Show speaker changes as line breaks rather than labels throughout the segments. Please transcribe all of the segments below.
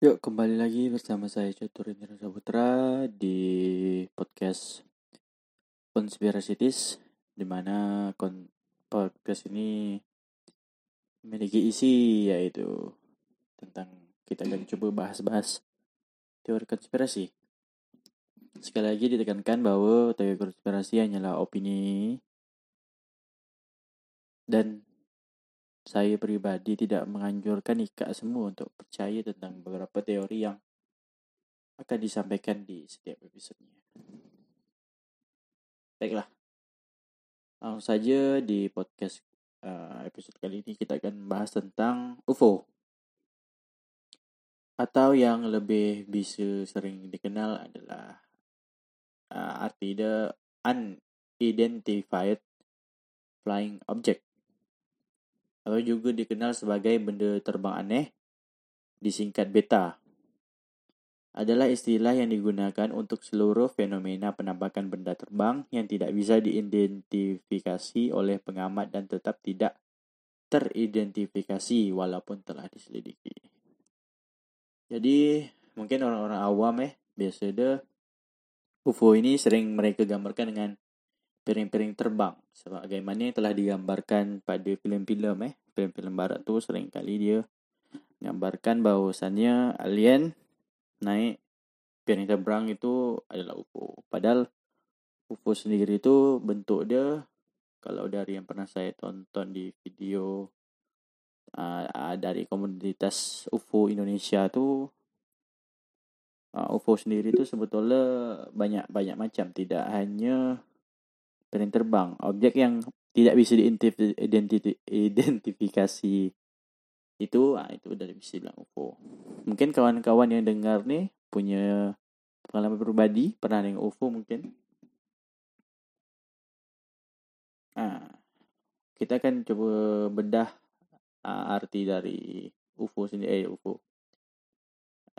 Yuk kembali lagi bersama saya Catur Indra Saputra di podcast Konspirasitis di mana kon podcast ini memiliki isi yaitu tentang kita akan coba bahas-bahas teori konspirasi. Sekali lagi ditekankan bahwa teori konspirasi hanyalah opini dan saya pribadi tidak menganjurkan Ika semua untuk percaya tentang beberapa teori yang akan disampaikan di setiap episodenya. Baiklah, langsung saja di podcast uh, episode kali ini kita akan membahas tentang UFO atau yang lebih bisa sering dikenal adalah uh, arti the unidentified flying object atau juga dikenal sebagai benda terbang aneh, disingkat beta, adalah istilah yang digunakan untuk seluruh fenomena penampakan benda terbang yang tidak bisa diidentifikasi oleh pengamat dan tetap tidak teridentifikasi walaupun telah diselidiki. Jadi mungkin orang-orang awam eh biasa deh UFO ini sering mereka gambarkan dengan piring-piring terbang. Sebagaimana yang telah digambarkan pada filem-filem eh filem-filem barat tu sering kali dia gambarkan bahwasannya alien naik piring terbang itu adalah UFO padahal UFO sendiri itu bentuk dia kalau dari yang pernah saya tonton di video uh, dari komunitas UFO Indonesia tu uh, UFO sendiri itu sebetulnya banyak banyak macam. Tidak hanya piring terbang, objek yang tidak bisa diidentifikasi itu, ah itu udah bisa bilang UFO. Mungkin kawan-kawan yang dengar nih punya pengalaman pribadi pernah dengan UFO mungkin. Ah, kita akan coba bedah uh, arti dari UFO sendiri, eh, UFO.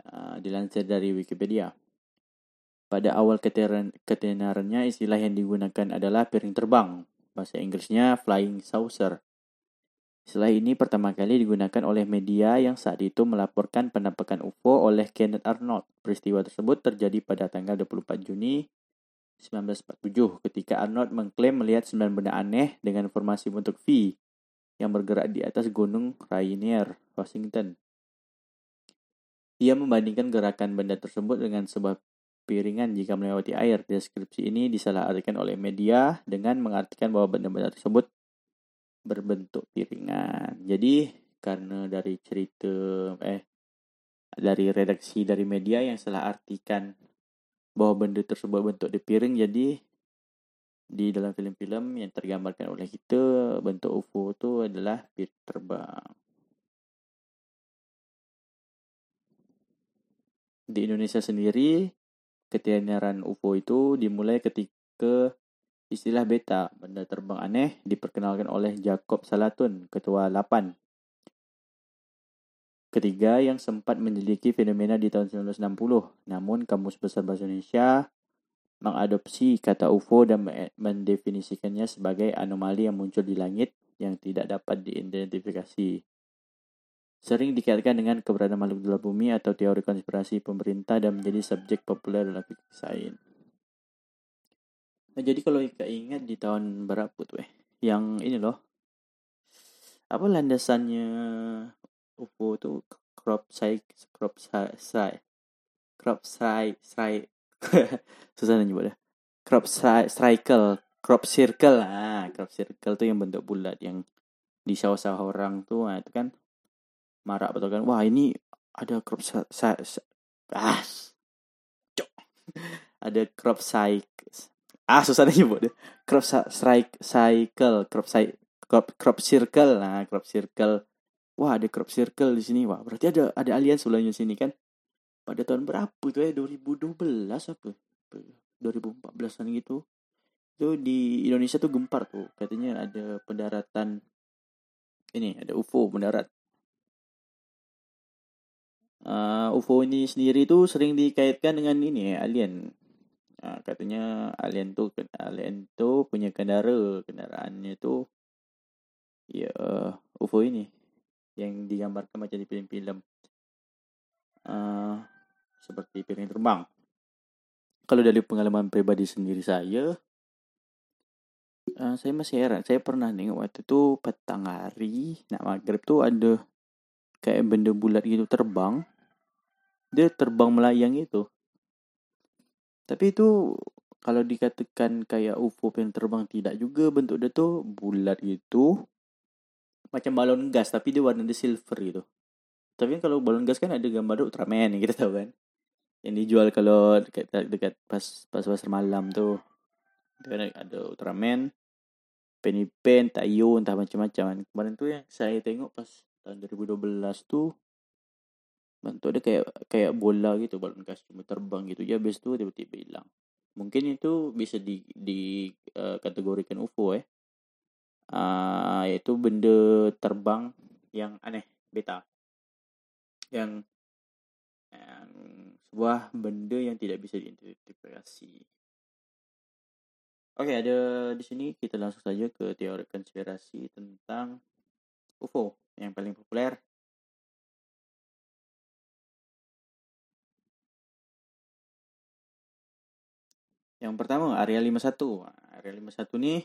Uh, dilansir dari Wikipedia. Pada awal ketenarannya, istilah yang digunakan adalah piring terbang. Bahasa Inggrisnya flying saucer. Istilah ini pertama kali digunakan oleh media yang saat itu melaporkan penampakan UFO oleh Kenneth Arnold. Peristiwa tersebut terjadi pada tanggal 24 Juni 1947 ketika Arnold mengklaim melihat sembilan benda aneh dengan formasi bentuk V yang bergerak di atas gunung Rainier, Washington. Ia membandingkan gerakan benda tersebut dengan sebuah piringan jika melewati air. Deskripsi ini disalahartikan oleh media dengan mengartikan bahwa benda-benda tersebut berbentuk piringan. Jadi karena dari cerita eh dari redaksi dari media yang salah artikan bahwa benda tersebut bentuk di piring jadi di dalam film-film yang tergambarkan oleh kita bentuk UFO itu adalah piring terbang. Di Indonesia sendiri ketenaran UFO itu dimulai ketika istilah beta, benda terbang aneh, diperkenalkan oleh Jacob Salatun, ketua 8. Ketiga yang sempat menyelidiki fenomena di tahun 1960, namun Kamus Besar Bahasa Indonesia mengadopsi kata UFO dan mendefinisikannya sebagai anomali yang muncul di langit yang tidak dapat diidentifikasi sering dikaitkan dengan keberadaan makhluk di luar bumi atau teori konspirasi pemerintah dan menjadi subjek populer dalam fikih sains. Nah, jadi kalau Ika ingat di tahun berapa tuh eh? Yang ini loh. Apa landasannya UFO tuh crop cycle crop cycle crop cycle susah nyebut ya. Crop cycle crop circle ah crop circle tuh yang bentuk bulat yang di sawah-sawah orang tuh nah, itu kan marah betul kan? Wah ini ada crop sa, ah cok. Ada crop cycle ah susah nih deh. Crop strike cycle crop cycle crop, crop circle. Nah crop circle. Wah ada crop circle di sini. Wah berarti ada ada alien sebelumnya sini kan? Pada tahun berapa itu ya? 2012 apa? 2014an gitu. Itu di Indonesia tuh gempar tuh. Katanya ada pendaratan ini ada UFO mendarat uh, UFO ini sendiri itu sering dikaitkan dengan ini ya, alien. Uh, katanya alien tuh alien tuh punya kendara, kendaraannya tuh ya uh, UFO ini yang digambarkan macam di film-film. uh, seperti piring terbang. Kalau dari pengalaman pribadi sendiri saya, uh, saya masih heran. Saya pernah nengok waktu itu petang hari, nak maghrib tuh ada kayak benda bulat gitu terbang. Dia terbang melayang itu. Tapi itu kalau dikatakan kayak UFO yang terbang tidak juga bentuk dia tuh bulat gitu macam balon gas tapi dia warna dia silver gitu tapi kan kalau balon gas kan ada gambar Ultraman yang kita tahu kan yang dijual kalau dekat dekat pas pas pasar malam tuh kan ada Ultraman Penny Pen, Tayo, entah macam-macam kan. Kemarin tuh yang saya tengok pas tahun 2012 tuh bentuk dia kayak kayak bola gitu balon gas cuma terbang gitu ya habis itu tiba-tiba hilang mungkin itu bisa di di uh, kategorikan UFO eh uh, yaitu benda terbang yang aneh beta yang yang sebuah benda yang tidak bisa diidentifikasi. Oke, ada di sini kita langsung saja ke teori konspirasi tentang UFO yang paling populer. Yang pertama, Area 51. Area 51 nih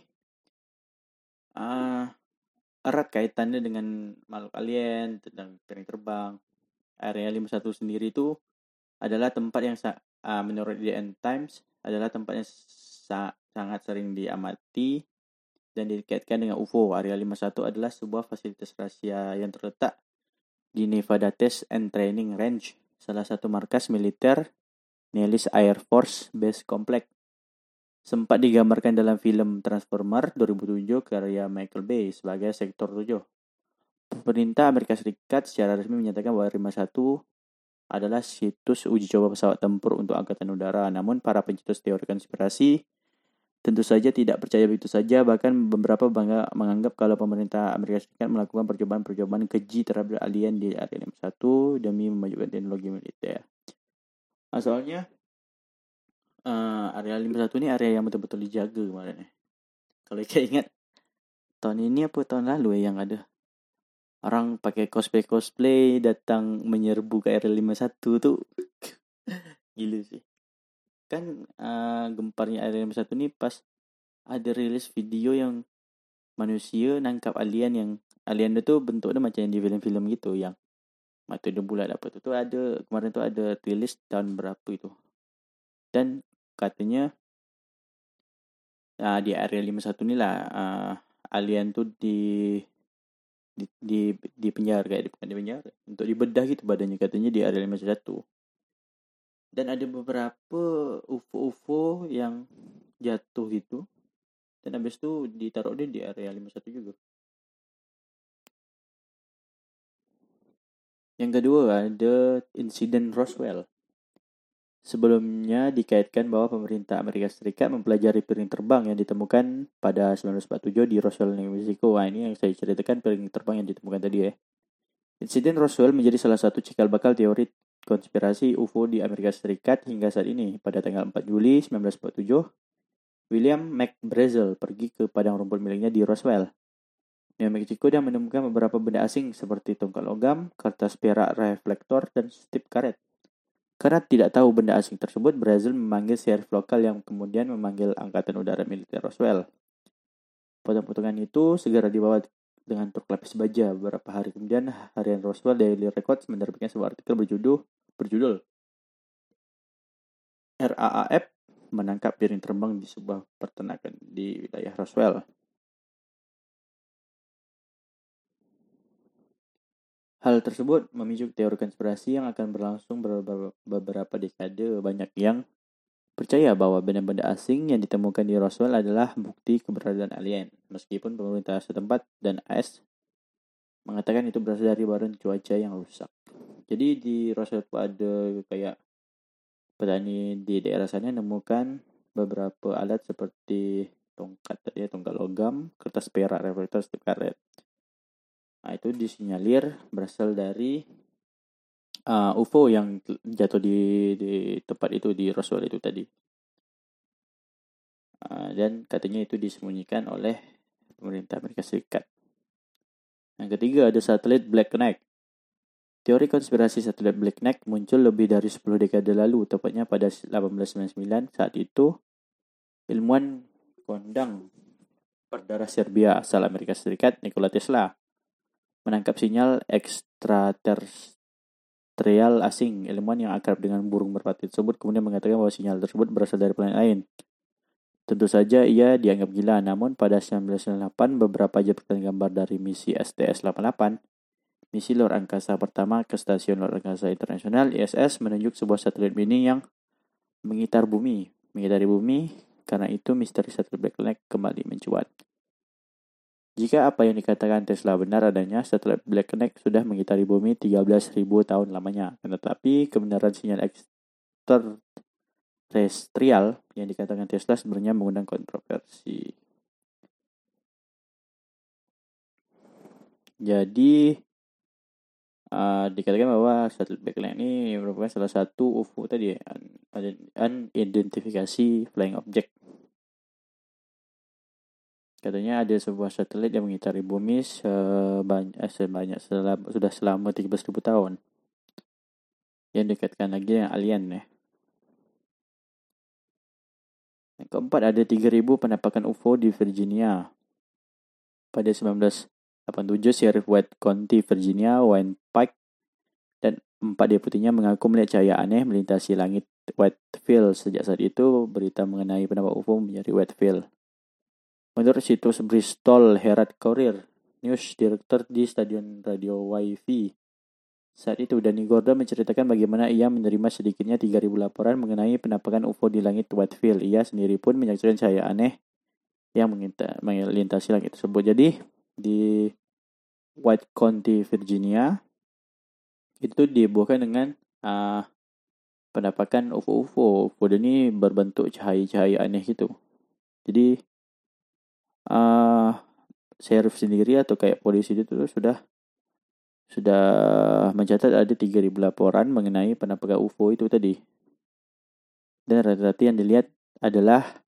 uh, erat kaitannya dengan makhluk alien tentang piring terbang. Area 51 sendiri itu adalah tempat yang uh, menurut The End Times adalah tempat yang sa sangat sering diamati dan dikaitkan dengan UFO. Area 51 adalah sebuah fasilitas rahasia yang terletak di Nevada Test and Training Range, salah satu markas militer Nellis Air Force Base Complex sempat digambarkan dalam film Transformer 2007 karya Michael Bay sebagai sektor 7. Pemerintah Amerika Serikat secara resmi menyatakan bahwa 51 adalah situs uji coba pesawat tempur untuk angkatan udara. Namun para pencetus teori konspirasi tentu saja tidak percaya begitu saja. Bahkan beberapa bangga menganggap kalau pemerintah Amerika Serikat melakukan percobaan-percobaan keji terhadap alien di area 51 demi memajukan teknologi militer. Asalnya uh, area 51 ini area yang betul-betul dijaga kemarin. Kalau kayak ingat tahun ini apa tahun lalu ya yang ada orang pakai cosplay cosplay datang menyerbu ke area 51 tuh gila sih. Kan uh, gemparnya area 51 ini pas ada rilis video yang manusia nangkap alien yang alien itu bentuknya macam yang di film-film gitu yang mata dia bulat apa tu tu ada kemarin tu ada rilis tahun berapa itu dan katanya uh, di area 51 ni lah uh, alien tu di di di, di penjara kayak bukan di penjara untuk dibedah gitu badannya katanya di area 51 dan ada beberapa UFO-UFO yang jatuh gitu dan habis itu ditaruh dia di area 51 juga. Yang kedua ada insiden Roswell Sebelumnya dikaitkan bahwa pemerintah Amerika Serikat mempelajari piring terbang yang ditemukan pada 1947 di Roswell, New Mexico. Wah, ini yang saya ceritakan piring terbang yang ditemukan tadi ya. Insiden Roswell menjadi salah satu cikal bakal teori konspirasi UFO di Amerika Serikat hingga saat ini. Pada tanggal 4 Juli 1947, William McBrazel pergi ke padang rumput miliknya di Roswell, New Mexico dan menemukan beberapa benda asing seperti tongkat logam, kertas perak reflektor, dan strip karet. Karena tidak tahu benda asing tersebut, Brazil memanggil sheriff lokal yang kemudian memanggil Angkatan Udara Militer Roswell. Potong-potongan itu segera dibawa dengan truk lapis baja. Beberapa hari kemudian, harian Roswell Daily Records menerbitkan sebuah artikel berjudul, berjudul RAAF menangkap piring terbang di sebuah peternakan di wilayah Roswell. Hal tersebut memicu teori konspirasi yang akan berlangsung beberapa dekade. Banyak yang percaya bahwa benda-benda asing yang ditemukan di Roswell adalah bukti keberadaan alien, meskipun pemerintah setempat dan AS mengatakan itu berasal dari badan cuaca yang rusak. Jadi di Roswell ada kayak petani di daerah sana menemukan beberapa alat seperti tongkat tadi ya, tongkat logam, kertas perak, reflektor, karet. Nah, itu disinyalir berasal dari uh, UFO yang jatuh di, di tempat itu di Roswell itu tadi. Uh, dan katanya itu disembunyikan oleh pemerintah Amerika Serikat. Yang ketiga ada satelit Black Knight. Teori konspirasi satelit Black Knight muncul lebih dari 10 dekade lalu, tepatnya pada 1899. Saat itu, ilmuwan kondang berdarah Serbia asal Amerika Serikat, Nikola Tesla, menangkap sinyal ekstraterrestrial asing. Ilmuwan yang akrab dengan burung merpati tersebut kemudian mengatakan bahwa sinyal tersebut berasal dari planet lain. Tentu saja ia dianggap gila, namun pada 1998 beberapa jepretan gambar dari misi STS-88 Misi luar angkasa pertama ke Stasiun Luar Angkasa Internasional ISS menunjuk sebuah satelit mini yang mengitar bumi. Mengitari bumi, karena itu misteri satelit Black Knight kembali mencuat. Jika apa yang dikatakan Tesla benar adanya, satelit Black Knight sudah mengitari bumi 13.000 tahun lamanya. Tetapi kebenaran sinyal ekstraterrestrial yang dikatakan Tesla sebenarnya mengundang kontroversi. Jadi, uh, dikatakan bahwa satelit backlight ini merupakan salah satu UFO tadi unidentifikasi flying object. Katanya ada sebuah satelit yang mengitari bumi sebanyak, eh, sebanyak selama, sudah selama 13.000 tahun. Yang dikatakan lagi yang alien ya. Yang keempat ada 3000 penampakan UFO di Virginia. Pada 19 87 Sheriff White County, Virginia, Wayne Pike, dan empat deputinya mengaku melihat cahaya aneh melintasi langit Whitefield. Sejak saat itu, berita mengenai penampak UFO menjadi Whitefield. Menurut situs Bristol Herald Courier, news director di stadion radio WiFi saat itu, Danny Gordon menceritakan bagaimana ia menerima sedikitnya 3.000 laporan mengenai penampakan UFO di langit Whitefield. Ia sendiri pun menyaksikan cahaya aneh yang melintasi langit tersebut. Jadi, di White County, Virginia itu dibuahkan dengan uh, penampakan UFO-UFO. UFO ini berbentuk cahaya-cahaya aneh gitu. Jadi sheriff sendiri atau kayak polisi itu sudah sudah mencatat ada 3000 laporan mengenai penampakan UFO itu tadi. Dan rata-rata yang dilihat adalah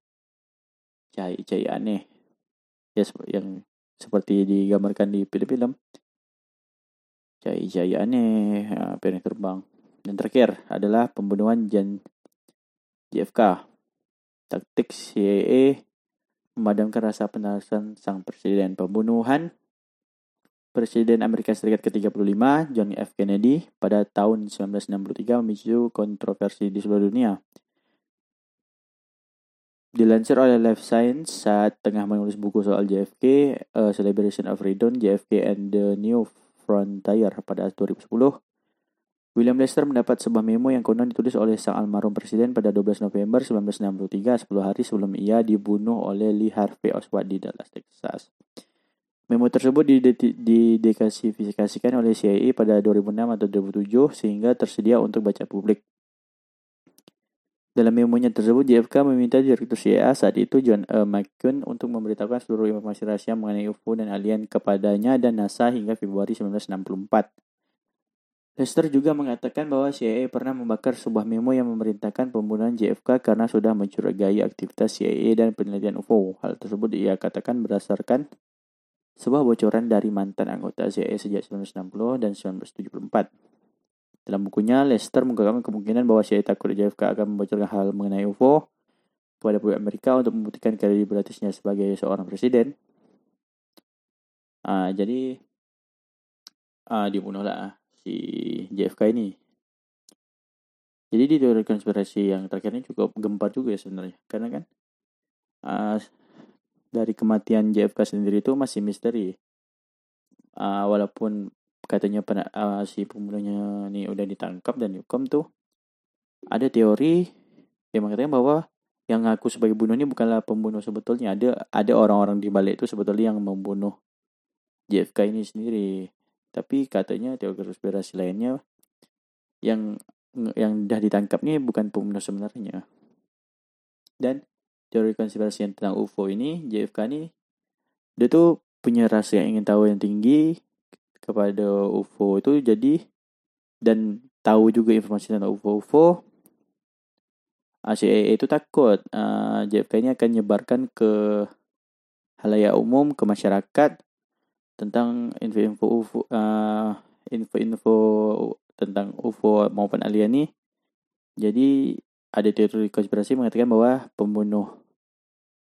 cahaya-cahaya aneh. Ya, yang seperti digambarkan di film-film jaya-jaya aneh piring terbang dan terakhir adalah pembunuhan Jan JFK taktik CIA memadamkan rasa penasaran sang presiden pembunuhan Presiden Amerika Serikat ke-35 John F. Kennedy pada tahun 1963 memicu kontroversi di seluruh dunia Dilansir oleh Life Science saat tengah menulis buku soal JFK, A Celebration of Freedom, JFK and the New Frontier pada 2010, William Lester mendapat sebuah memo yang konon ditulis oleh sang almarhum presiden pada 12 November 1963, 10 hari sebelum ia dibunuh oleh Lee Harvey Oswald di Dallas, Texas. Memo tersebut didekasifikasikan oleh CIA pada 2006 atau 2007 sehingga tersedia untuk baca publik. Dalam memonya tersebut, JFK meminta Direktur CIA saat itu John E. McCune untuk memberitahukan seluruh informasi rahasia mengenai UFO dan alien kepadanya dan NASA hingga Februari 1964. Lester juga mengatakan bahwa CIA pernah membakar sebuah memo yang memerintahkan pembunuhan JFK karena sudah mencurigai aktivitas CIA dan penelitian UFO. Hal tersebut ia katakan berdasarkan sebuah bocoran dari mantan anggota CIA sejak 1960 dan 1974. Dalam bukunya, Lester mengungkapkan kemungkinan bahwa CIA takut JFK akan membocorkan hal mengenai UFO kepada publik Amerika untuk membuktikan kredibilitasnya sebagai seorang presiden. Uh, jadi uh, dibunuhlah si JFK ini. Jadi di teori konspirasi yang terakhir ini cukup gempar juga ya sebenarnya. Karena kan uh, dari kematian JFK sendiri itu masih misteri. Uh, walaupun katanya pen, uh, si pembunuhnya nih udah ditangkap dan dihukum tuh ada teori yang mengatakan bahwa yang ngaku sebagai bunuh ini bukanlah pembunuh sebetulnya ada ada orang-orang di balik itu sebetulnya yang membunuh JFK ini sendiri tapi katanya teori konspirasi lainnya yang yang dah ditangkap nih bukan pembunuh sebenarnya. Dan teori konspirasi yang tentang UFO ini JFK ini dia tuh punya rasa yang ingin tahu yang tinggi kepada UFO itu jadi dan tahu juga informasi tentang UFO-UFO CIA itu takut uh, eh, JFK ini akan menyebarkan ke halayak umum ke masyarakat tentang info-info UFO uh, info-info tentang UFO maupun alien nih. Jadi ada teori konspirasi mengatakan bahwa pembunuh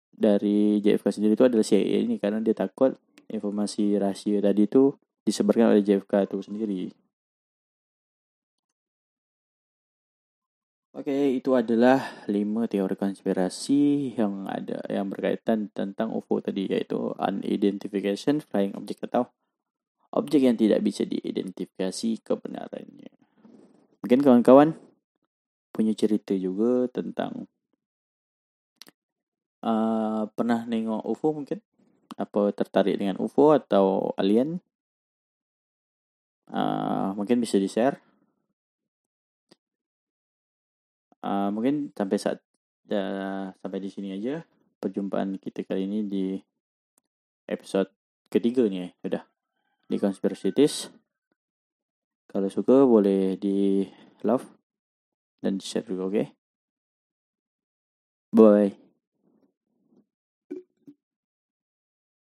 dari JFK sendiri itu adalah CIA ini karena dia takut informasi rahasia tadi itu disebarkan oleh JFK itu sendiri. Oke, itu adalah lima teori konspirasi yang ada yang berkaitan tentang UFO tadi yaitu unidentification flying object atau objek yang tidak bisa diidentifikasi kebenarannya. Mungkin kawan-kawan punya cerita juga tentang uh, pernah nengok UFO mungkin? Apa tertarik dengan UFO atau alien? Uh, mungkin bisa di-share uh, mungkin sampai saat uh, sampai di sini aja perjumpaan kita kali ini di episode ketiga nih ya udah di conspiracies kalau suka boleh di love dan di share juga oke? Okay? bye